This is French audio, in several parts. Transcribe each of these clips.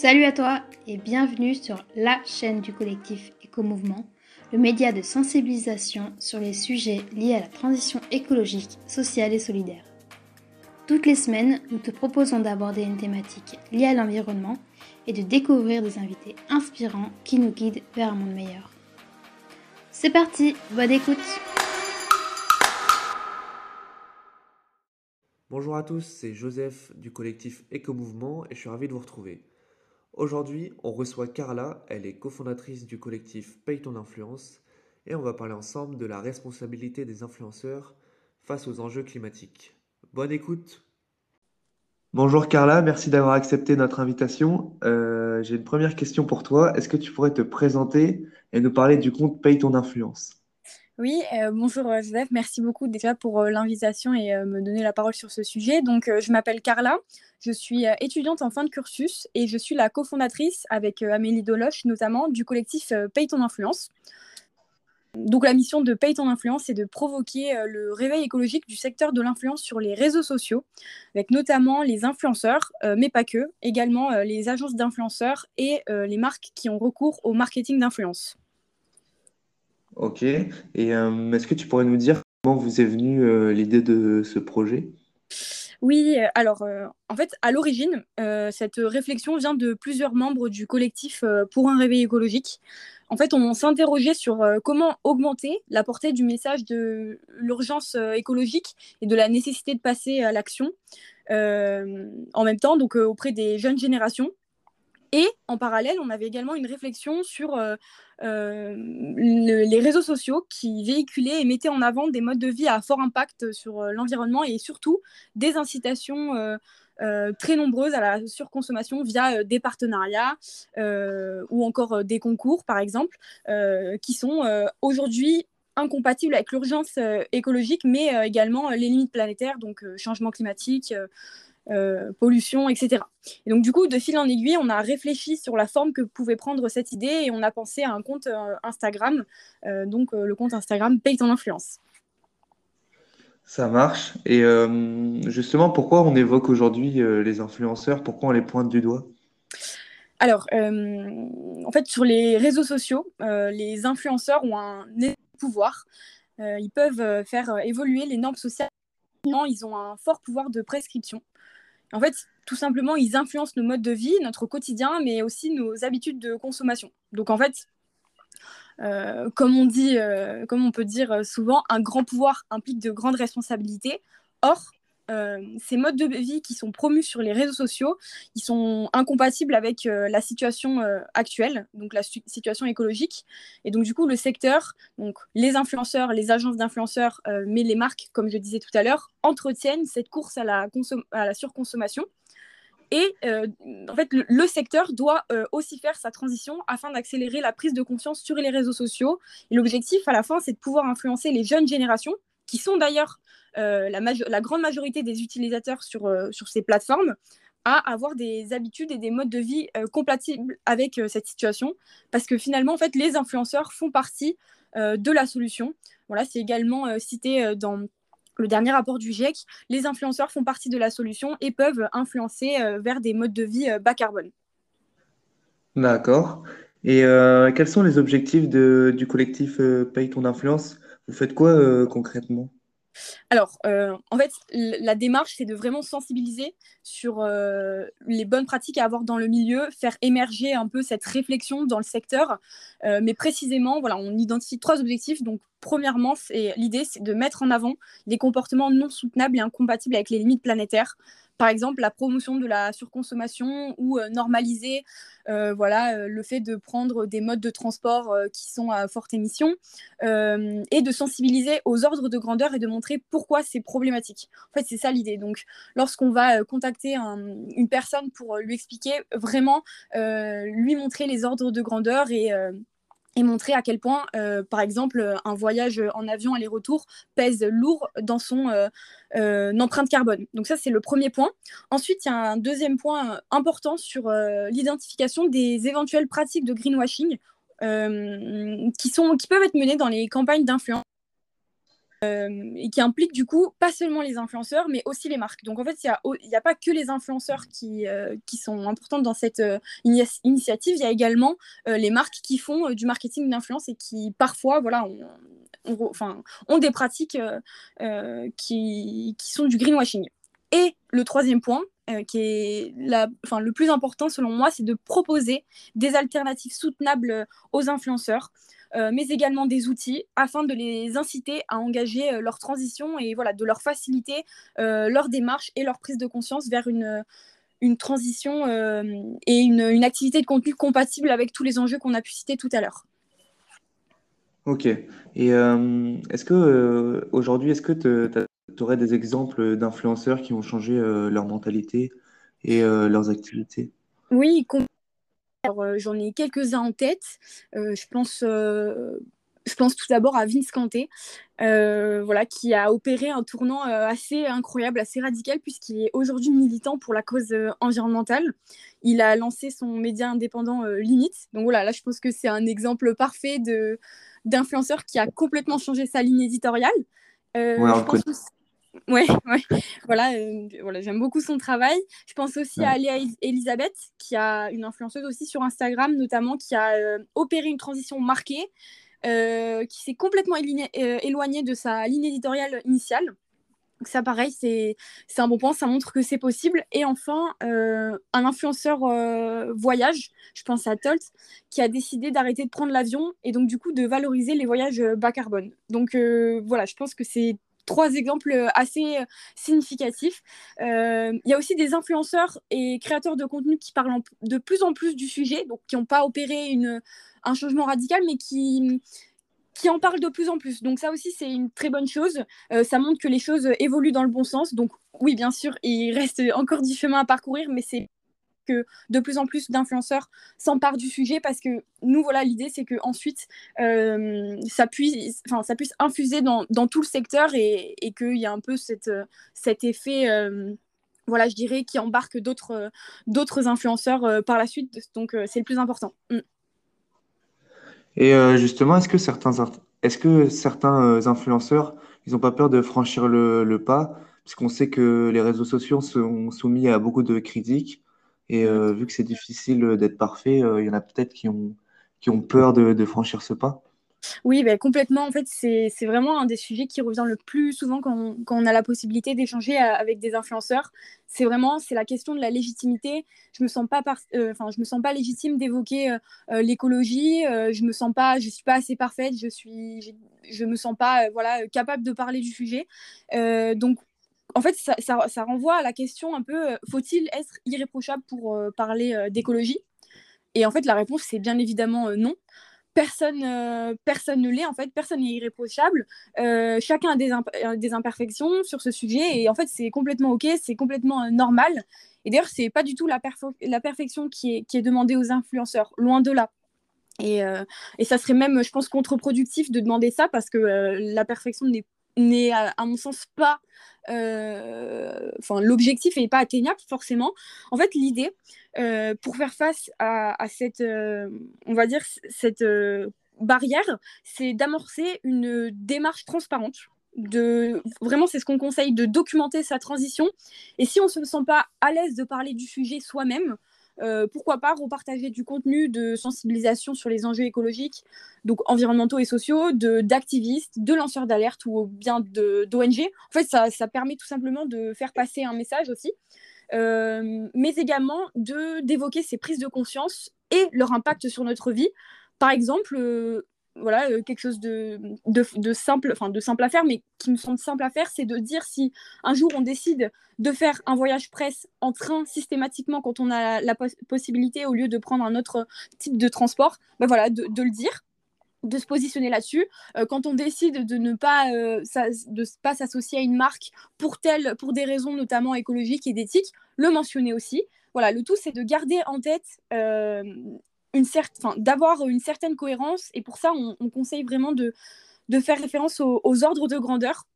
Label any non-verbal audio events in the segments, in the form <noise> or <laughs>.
Salut à toi et bienvenue sur la chaîne du collectif Éco-Mouvement, le média de sensibilisation sur les sujets liés à la transition écologique, sociale et solidaire. Toutes les semaines, nous te proposons d'aborder une thématique liée à l'environnement et de découvrir des invités inspirants qui nous guident vers un monde meilleur. C'est parti, bonne écoute Bonjour à tous, c'est Joseph du collectif Éco-Mouvement et je suis ravi de vous retrouver. Aujourd'hui, on reçoit Carla, elle est cofondatrice du collectif Paye ton influence et on va parler ensemble de la responsabilité des influenceurs face aux enjeux climatiques. Bonne écoute Bonjour Carla, merci d'avoir accepté notre invitation. Euh, j'ai une première question pour toi. Est-ce que tu pourrais te présenter et nous parler du compte Paye ton influence? Oui, euh, bonjour euh, Joseph, merci beaucoup déjà pour euh, l'invitation et me donner la parole sur ce sujet. Donc, je m'appelle Carla, je suis étudiante en fin de cursus et je suis la cofondatrice avec Amélie Doloche notamment du collectif Paye ton influence. Donc, la mission de Paye ton influence, c'est de provoquer le réveil écologique du secteur de l'influence sur les réseaux sociaux, avec notamment les influenceurs, mais pas que, également les agences d'influenceurs et les marques qui ont recours au marketing d'influence. Ok. Et euh, est-ce que tu pourrais nous dire comment vous est venue euh, l'idée de ce projet? Oui, alors en fait, à l'origine, cette réflexion vient de plusieurs membres du collectif pour un réveil écologique. En fait, on s'interrogeait sur comment augmenter la portée du message de l'urgence écologique et de la nécessité de passer à l'action en même temps, donc auprès des jeunes générations. Et en parallèle, on avait également une réflexion sur euh, euh, les réseaux sociaux qui véhiculaient et mettaient en avant des modes de vie à fort impact sur euh, l'environnement et surtout des incitations très nombreuses à la surconsommation via des partenariats ou encore des concours, par exemple, qui sont aujourd'hui incompatibles avec l'urgence écologique, mais également les limites planétaires, donc changement climatique. Euh, pollution, etc. Et donc du coup, de fil en aiguille, on a réfléchi sur la forme que pouvait prendre cette idée et on a pensé à un compte euh, Instagram, euh, donc le compte Instagram Paye ton influence. Ça marche. Et justement, pourquoi on évoque aujourd'hui les influenceurs? Pourquoi on les pointe du doigt? Alors, en fait, sur les réseaux sociaux, les influenceurs ont un pouvoir. ils peuvent faire évoluer les normes sociales. Ils ont un fort pouvoir de prescription. En fait, tout simplement, ils influencent nos modes de vie, notre quotidien, mais aussi nos habitudes de consommation. Donc en fait, euh, comme on dit, euh, comme on peut dire souvent, un grand pouvoir implique de grandes responsabilités. Or, euh, ces modes de vie qui sont promus sur les réseaux sociaux, ils sont incompatibles avec la situation actuelle, donc la situation écologique. Et donc du coup, le secteur, donc les influenceurs, les agences d'influenceurs, mais les marques, comme je disais tout à l'heure, entretiennent cette course à la, à la surconsommation. Et en fait, le, secteur doit aussi faire sa transition afin d'accélérer la prise de conscience sur les réseaux sociaux. Et l'objectif, à la fin, c'est de pouvoir influencer les jeunes générations, qui sont d'ailleurs euh, la, grande majorité des utilisateurs sur, euh, sur ces plateformes à avoir des habitudes et des modes de vie euh, compatibles avec cette situation. Parce que finalement, en fait, les influenceurs font partie de la solution. Voilà, c'est également cité dans le dernier rapport du GIEC. Les influenceurs font partie de la solution et peuvent influencer vers des modes de vie bas carbone. D'accord. Et quels sont les objectifs du collectif Paye ton influence? Faites quoi concrètement? Alors, euh, en fait, la démarche, c'est de vraiment sensibiliser sur euh, les bonnes pratiques à avoir dans le milieu, faire émerger un peu cette réflexion dans le secteur. Euh, mais précisément, voilà, on identifie trois objectifs. Donc, premièrement, l'idée, c'est de mettre en avant les comportements non soutenables et incompatibles avec les limites planétaires par exemple la promotion de la surconsommation ou euh, normaliser euh, voilà, euh, le fait de prendre des modes de transport qui sont à forte émission et de sensibiliser aux ordres de grandeur et de montrer pourquoi c'est problématique. En fait, c'est ça l'idée. Donc, lorsqu'on va contacter une personne pour lui expliquer vraiment, lui montrer les ordres de grandeur et et montrer à quel point, euh, par exemple, un voyage en avion aller-retour pèse lourd dans son euh, euh, empreinte carbone. Donc ça, c'est le premier point. Ensuite, il y a un deuxième point important sur l'identification des éventuelles pratiques de greenwashing qui, sont, qui peuvent être menées dans les campagnes d'influence et qui implique du coup pas seulement les influenceurs, mais aussi les marques. Donc en fait, il n'y a, pas que les influenceurs qui, qui sont importantes dans cette initiative, il y a également les marques qui font du marketing d'influence et qui parfois voilà, enfin, ont des pratiques qui, sont du greenwashing. Et le troisième point, euh, qui est le plus important selon moi, c'est de proposer des alternatives soutenables aux influenceurs, euh, mais également des outils afin de les inciter à engager euh, leur transition et voilà, de leur faciliter leur démarche et leur prise de conscience vers une, une transition et une, une, activité de contenu compatible avec tous les enjeux qu'on a pu citer tout à l'heure. Ok. Et est-ce que aujourd'hui, est-ce que tu aurais des exemples d'influenceurs qui ont changé euh, leur mentalité et euh, leurs activités? Oui, euh, j'en ai quelques-uns en tête. je pense je pense tout d'abord à Vince Kanté, voilà, qui a opéré un tournant assez incroyable, assez radical, puisqu'il est aujourd'hui militant pour la cause environnementale. Il a lancé son média indépendant Limite. Donc voilà, là, je pense que c'est un exemple parfait d'influenceur qui a complètement changé sa ligne éditoriale. Ouais, on <laughs> Ouais, ouais. Voilà, euh, voilà j'aime beaucoup son travail. Je pense aussi à Léa Elisabeth, qui a une influenceuse aussi sur Instagram, notamment, qui a euh, opéré une transition marquée, euh, qui s'est complètement éloignée de sa ligne éditoriale initiale. Donc ça, pareil, c'est un bon point, ça montre que c'est possible. Et enfin, un influenceur voyage, je pense à Tolt, qui a décidé d'arrêter de prendre l'avion et donc du coup de valoriser les voyages bas carbone. Donc voilà, je pense que c'est trois exemples euh, assez euh, significatifs. Euh, il y a aussi des influenceurs et créateurs de contenu qui parlent de plus en plus du sujet, donc qui n'ont pas opéré une, un changement radical, mais qui, qui en parlent de plus en plus. Donc ça aussi, c'est une très bonne chose. ça montre que les choses évoluent dans le bon sens. Donc oui, bien sûr, il reste encore du chemin à parcourir, mais c'est que de plus en plus d'influenceurs s'emparent du sujet parce que nous, voilà, l'idée, c'est que ensuite euh, ça, puisse, ça puisse infuser dans, dans, tout le secteur et, et qu'il y a un peu cette, cet effet. Euh, voilà, je dirais, qui embarque d'autres, d'autres influenceurs euh, par la suite. Donc, c'est le plus important. Mm. Et justement, est-ce que certains, est-ce que certains influenceurs, ils n'ont pas peur de franchir le, le pas? Puisqu'on sait que les réseaux sociaux sont soumis à beaucoup de critiques. Et euh, vu que c'est difficile euh, d'être parfait, euh, il y en a peut-être qui ont, qui ont peur de, franchir ce pas. Oui, ben, complètement. En fait, c'est vraiment un des sujets qui revient le plus souvent quand on, quand on a la possibilité d'échanger avec des influenceurs. C'est vraiment c'est la question de la légitimité. Je me sens pas enfin je me sens pas légitime d'évoquer l'écologie. je me sens pas, je suis pas assez parfaite. Je suis, je me sens pas voilà capable de parler du sujet. donc en fait, ça, renvoie à la question un peu euh, faut-il être irréprochable pour euh, parler euh, d'écologie? Et en fait, la réponse, c'est bien évidemment non. Personne, personne ne l'est, en fait, personne n'est irréprochable. chacun a des, imperfections sur ce sujet, et en fait, c'est complètement OK, c'est complètement normal. Et d'ailleurs, c'est pas du tout la, perfection qui est, demandée aux influenceurs, loin de là. Et, ça serait même, je pense, contre-productif de demander ça parce que la perfection n'est, à, mon sens, pas euh, enfin l'objectif n'est pas atteignable forcément. En fait, l'idée euh, pour faire face à, cette, euh, on va dire cette barrière, c'est d'amorcer une démarche transparente. De vraiment, c'est ce qu'on conseille de documenter sa transition. Et si on ne se sent pas à l'aise de parler du sujet soi-même, euh, pourquoi pas repartager du contenu de sensibilisation sur les enjeux écologiques, donc environnementaux et sociaux, d'activistes, de, lanceurs d'alerte ou bien d'ONG. En fait, ça, permet tout simplement de faire passer un message aussi, euh, mais également d'évoquer ces prises de conscience et leur impact sur notre vie. Par exemple, euh, voilà, euh, quelque chose de, de, simple, enfin de simple à faire, mais qui me semble simple à faire, c'est de dire si un jour on décide de faire un voyage presse en train systématiquement quand on a la, possibilité au lieu de prendre un autre type de transport, ben voilà, de, le dire de se positionner là-dessus. Euh, quand on décide de ne pas, euh, pas s'associer à une marque pour, pour des raisons notamment écologiques et d'éthique, le mentionner aussi. Voilà, le tout, c'est de garder en tête d'avoir une certaine cohérence. Et pour ça, on, conseille vraiment de, faire référence aux, ordres de grandeur.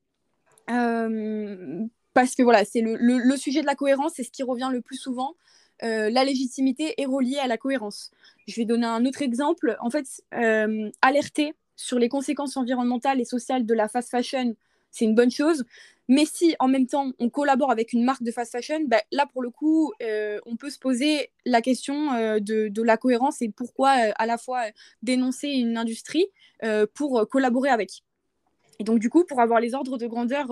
Euh, parce que voilà, c'est le, le, sujet de la cohérence, c'est ce qui revient le plus souvent. Euh, la légitimité est reliée à la cohérence. Je vais donner un autre exemple. En fait, euh, alerter sur les conséquences environnementales et sociales de la fast fashion c'est une bonne chose. Mais si en même temps on collabore avec une marque de fast fashion, bah, là pour le coup, euh, on peut se poser la question euh, de, la cohérence et pourquoi euh, à la fois dénoncer une industrie pour collaborer avec. Et donc du coup, pour avoir les ordres de grandeur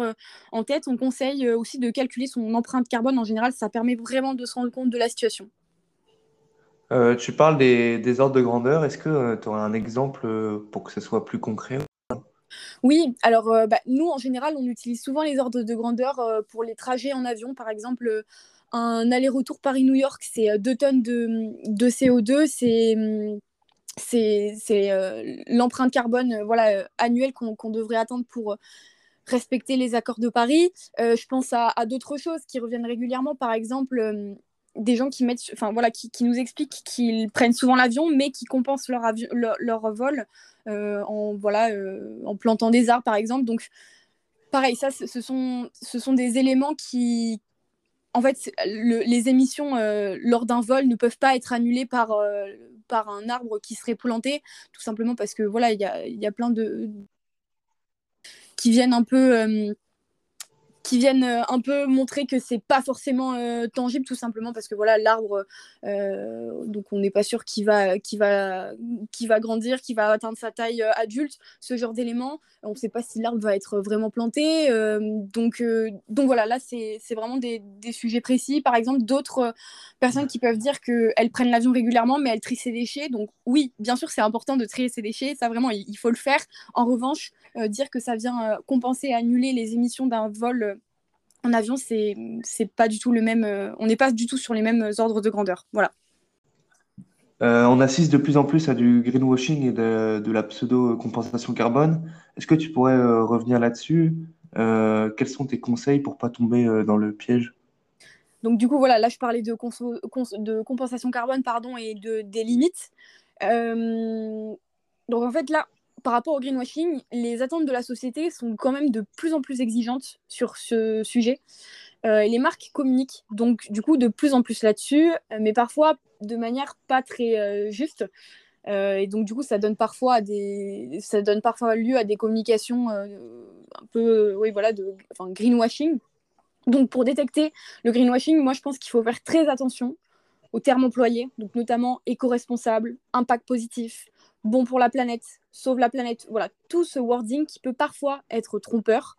en tête, on conseille aussi de calculer son empreinte carbone en général. Ça permet vraiment de se rendre compte de la situation. tu parles des, ordres de grandeur. Est-ce que tu aurais un exemple pour que ce soit plus concret? Oui, alors euh, bah, nous, en général, on utilise souvent les ordres de grandeur euh, pour les trajets en avion. Par exemple, euh, un aller-retour Paris-New York, c'est 2 tonnes de, CO2. C'est l'empreinte carbone voilà, annuelle qu'on devrait attendre pour respecter les accords de Paris. je pense à d'autres choses qui reviennent régulièrement. Par exemple, des gens qui mettent, enfin voilà, qui, qui nous expliquent qu'ils prennent souvent l'avion, mais qui compensent leur, avion, leur, vol euh, en voilà, euh, en plantant des arbres par exemple. Donc pareil, ça, ce sont, ce sont des éléments qui, en fait, les émissions euh, lors d'un vol ne peuvent pas être annulées par par un arbre qui serait planté, tout simplement parce que voilà, il y a, y a plein de qui viennent un peu qui viennent euh, un peu montrer que c'est pas forcément euh, tangible tout simplement parce que voilà l'arbre euh, donc on n'est pas sûr qu'il va qui va qui va grandir qui va atteindre sa taille adulte ce genre d'éléments. On ne sait pas si l'arbre va être vraiment planté donc donc voilà là c'est vraiment des, des, sujets précis. Par exemple d'autres personnes qui peuvent dire qu'elles prennent l'avion régulièrement mais elles trient ses déchets. Donc oui bien sûr c'est important de trier ses déchets ça vraiment il, il faut le faire. En revanche dire que ça vient compenser annuler les émissions d'un vol en avion, c'est c'est pas du tout le même. Euh, on n'est pas du tout sur les mêmes ordres de grandeur. Voilà. Euh, on assiste de plus en plus à du greenwashing et de, la pseudo-compensation carbone. Est-ce que tu pourrais euh, revenir là-dessus? Quels sont tes conseils pour pas tomber dans le piège? Donc du coup, voilà, là je parlais de, de compensation carbone pardon, et de, des limites. donc en fait là, par rapport au greenwashing, les attentes de la société sont quand même de plus en plus exigeantes sur ce sujet. Euh, les marques communiquent donc du coup de plus en plus là-dessus, euh, mais parfois de manière pas très euh, juste. et donc du coup, ça donne parfois des, ça donne parfois lieu à des communications un peu, oui voilà, de, enfin, greenwashing. Donc pour détecter le greenwashing, moi je pense qu'il faut faire très attention aux termes employés, donc notamment éco-responsable, impact positif, bon pour la planète, sauve la planète, voilà, tout ce wording qui peut parfois être trompeur.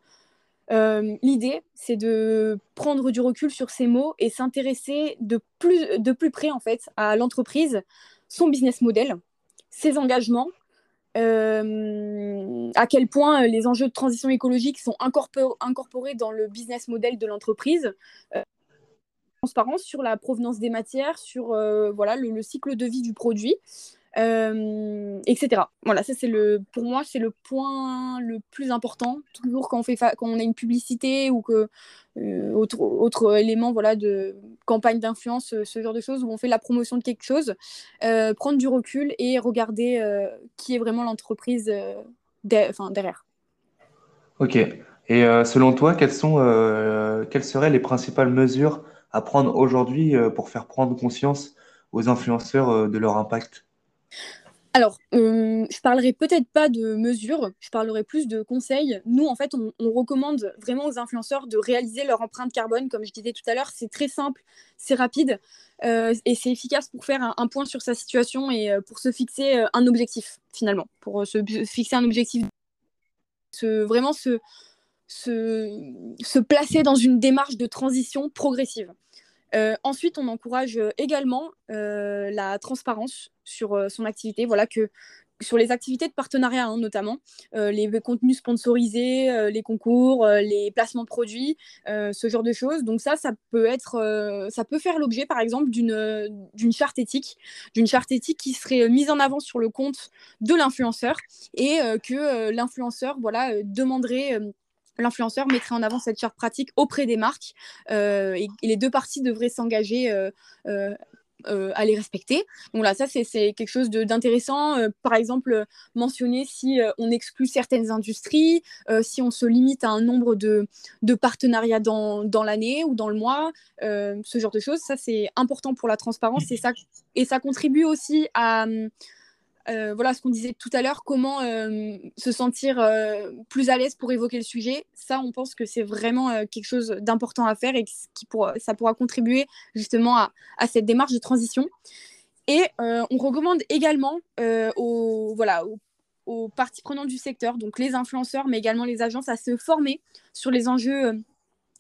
Euh, l'idée, c'est de prendre du recul sur ces mots et s'intéresser de plus, de plus près en fait à l'entreprise, son business model, ses engagements, euh, à quel point les enjeux de transition écologique sont incorporés dans le business model de l'entreprise. Euh, transparence sur la provenance des matières, sur voilà, le, cycle de vie du produit. Euh, etc. Voilà, ça c'est le, pour moi, c'est le point le plus important. Toujours quand on fait, quand on a une publicité ou que euh, autre, autre élément, voilà, de campagne d'influence, ce genre de choses où on fait la promotion de quelque chose, euh, prendre du recul et regarder qui est vraiment l'entreprise derrière. Ok. Et selon toi, quelles sont, quelles seraient les principales mesures à prendre aujourd'hui pour faire prendre conscience aux influenceurs de leur impact? Alors, euh, je parlerai peut-être pas de mesures, je parlerai plus de conseils. Nous, en fait, on, recommande vraiment aux influenceurs de réaliser leur empreinte carbone. Comme je disais tout à l'heure, c'est très simple, c'est rapide euh, et c'est efficace pour faire un, point sur sa situation et euh, pour se fixer un objectif, finalement. Pour se fixer un objectif, vraiment se, se placer dans une démarche de transition progressive. Euh, ensuite, on encourage euh, également euh, la transparence sur son activité. Voilà que sur les activités de partenariat hein, notamment, les contenus sponsorisés, les concours, les placements produits, ce genre de choses. Donc ça, ça peut être, ça peut faire l'objet par exemple d'une d'une charte éthique, d'une charte éthique qui serait mise en avant sur le compte de l'influenceur et que l'influenceur voilà demanderait l'influenceur mettrait en avant cette charte pratique auprès des marques euh, et, les deux parties devraient s'engager euh, euh, à les respecter. Donc là, ça, c'est quelque chose d'intéressant. par exemple, mentionner si on exclut certaines industries, si on se limite à un nombre de, partenariats dans, l'année ou dans le mois, ce genre de choses. Ça, c'est important pour la transparence et ça contribue aussi à euh, voilà ce qu'on disait tout à l'heure, comment euh, se sentir euh, plus à l'aise pour évoquer le sujet. Ça, on pense que c'est vraiment quelque chose d'important à faire et qui ça pourra contribuer justement à, cette démarche de transition. Et on recommande également voilà, aux, parties prenantes du secteur, donc les influenceurs, mais également les agences, à se former sur les enjeux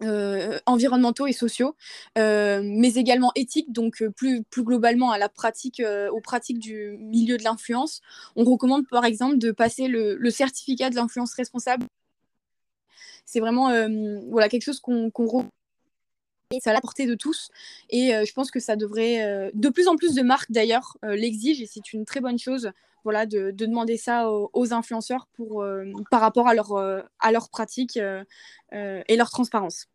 euh, environnementaux et sociaux, euh, mais également éthiques, donc euh, plus, plus globalement à la pratique, aux pratiques du milieu de l'influence. On recommande par exemple de passer le, certificat de l'influence responsable. C'est vraiment voilà, quelque chose qu'on qu c'est à la portée de tous. Et je pense que ça devrait, de plus en plus de marques d'ailleurs l'exigent, et c'est une très bonne chose voilà, de, demander ça aux, influenceurs pour, par rapport à leur, à leur pratique et leur transparence.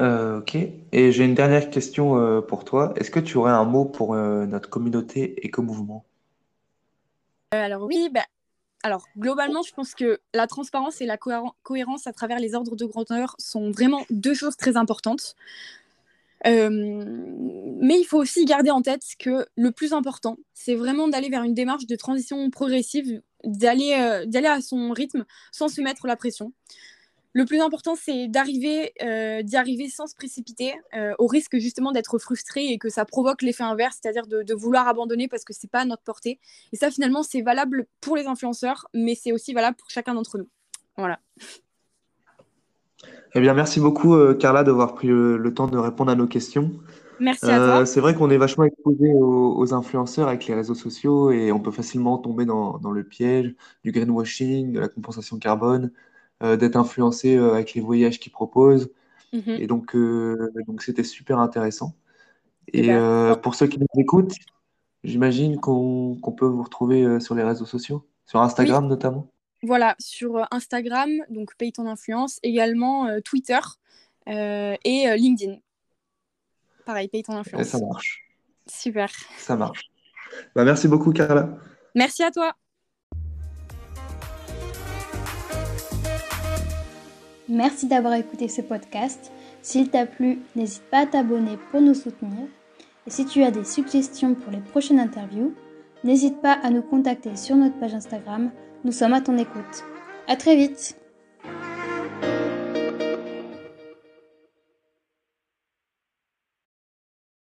Euh, ok. Et j'ai une dernière question euh, pour toi. Est-ce que tu aurais un mot pour euh, notre communauté éco-mouvement? alors oui, bah, alors globalement, je pense que la transparence et la cohérence à travers les ordres de grandeur sont vraiment deux choses très importantes. mais il faut aussi garder en tête que le plus important, c'est vraiment d'aller vers une démarche de transition progressive, d'aller d'aller à son rythme sans se mettre la pression. Le plus important, c'est d'arriver, euh, d'y arriver sans se précipiter, euh, au risque justement d'être frustré et que ça provoque l'effet inverse, c'est-à-dire de, vouloir abandonner parce que c'est pas à notre portée. Et ça, finalement, c'est valable pour les influenceurs, mais c'est aussi valable pour chacun d'entre nous. Voilà. Eh bien, merci beaucoup, euh, Carla, d'avoir pris le, temps de répondre à nos questions. Merci à toi. C'est vrai qu'on est vachement exposé aux, influenceurs avec les réseaux sociaux et on peut facilement tomber dans, dans le piège du greenwashing, de la compensation carbone. Euh, d'être influencé euh, avec les voyages qu'ils proposent. Mhm. Et donc, euh, donc c'était super intéressant. Et ben, pour ceux qui nous écoutent, j'imagine qu'on peut vous retrouver sur les réseaux sociaux, sur Instagram notamment. Voilà, sur Instagram, donc Paye ton influence, également Twitter et LinkedIn. Pareil, Paye ton influence. ça marche. Super. Ça marche. Bah, merci beaucoup, Carla. Merci à toi. Merci d'avoir écouté ce podcast. S'il t'a plu, n'hésite pas à t'abonner pour nous soutenir. Et si tu as des suggestions pour les prochaines interviews, n'hésite pas à nous contacter sur notre page Instagram. Nous sommes à ton écoute. À très vite!